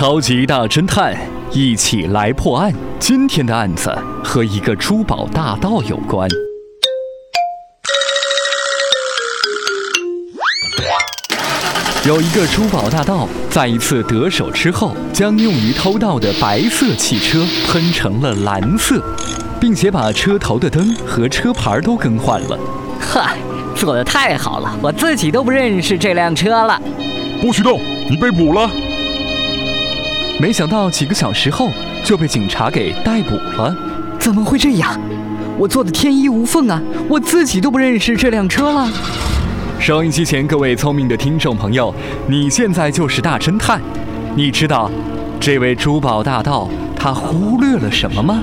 超级大侦探，一起来破案。今天的案子和一个珠宝大盗有关。有一个珠宝大盗，在一次得手之后，将用于偷盗的白色汽车喷成了蓝色，并且把车头的灯和车牌都更换了。嗨，做的太好了，我自己都不认识这辆车了。不许动，你被捕了。没想到几个小时后就被警察给逮捕了。怎么会这样？我做的天衣无缝啊！我自己都不认识这辆车了。收音机前各位聪明的听众朋友，你现在就是大侦探，你知道这位珠宝大盗他忽略了什么吗？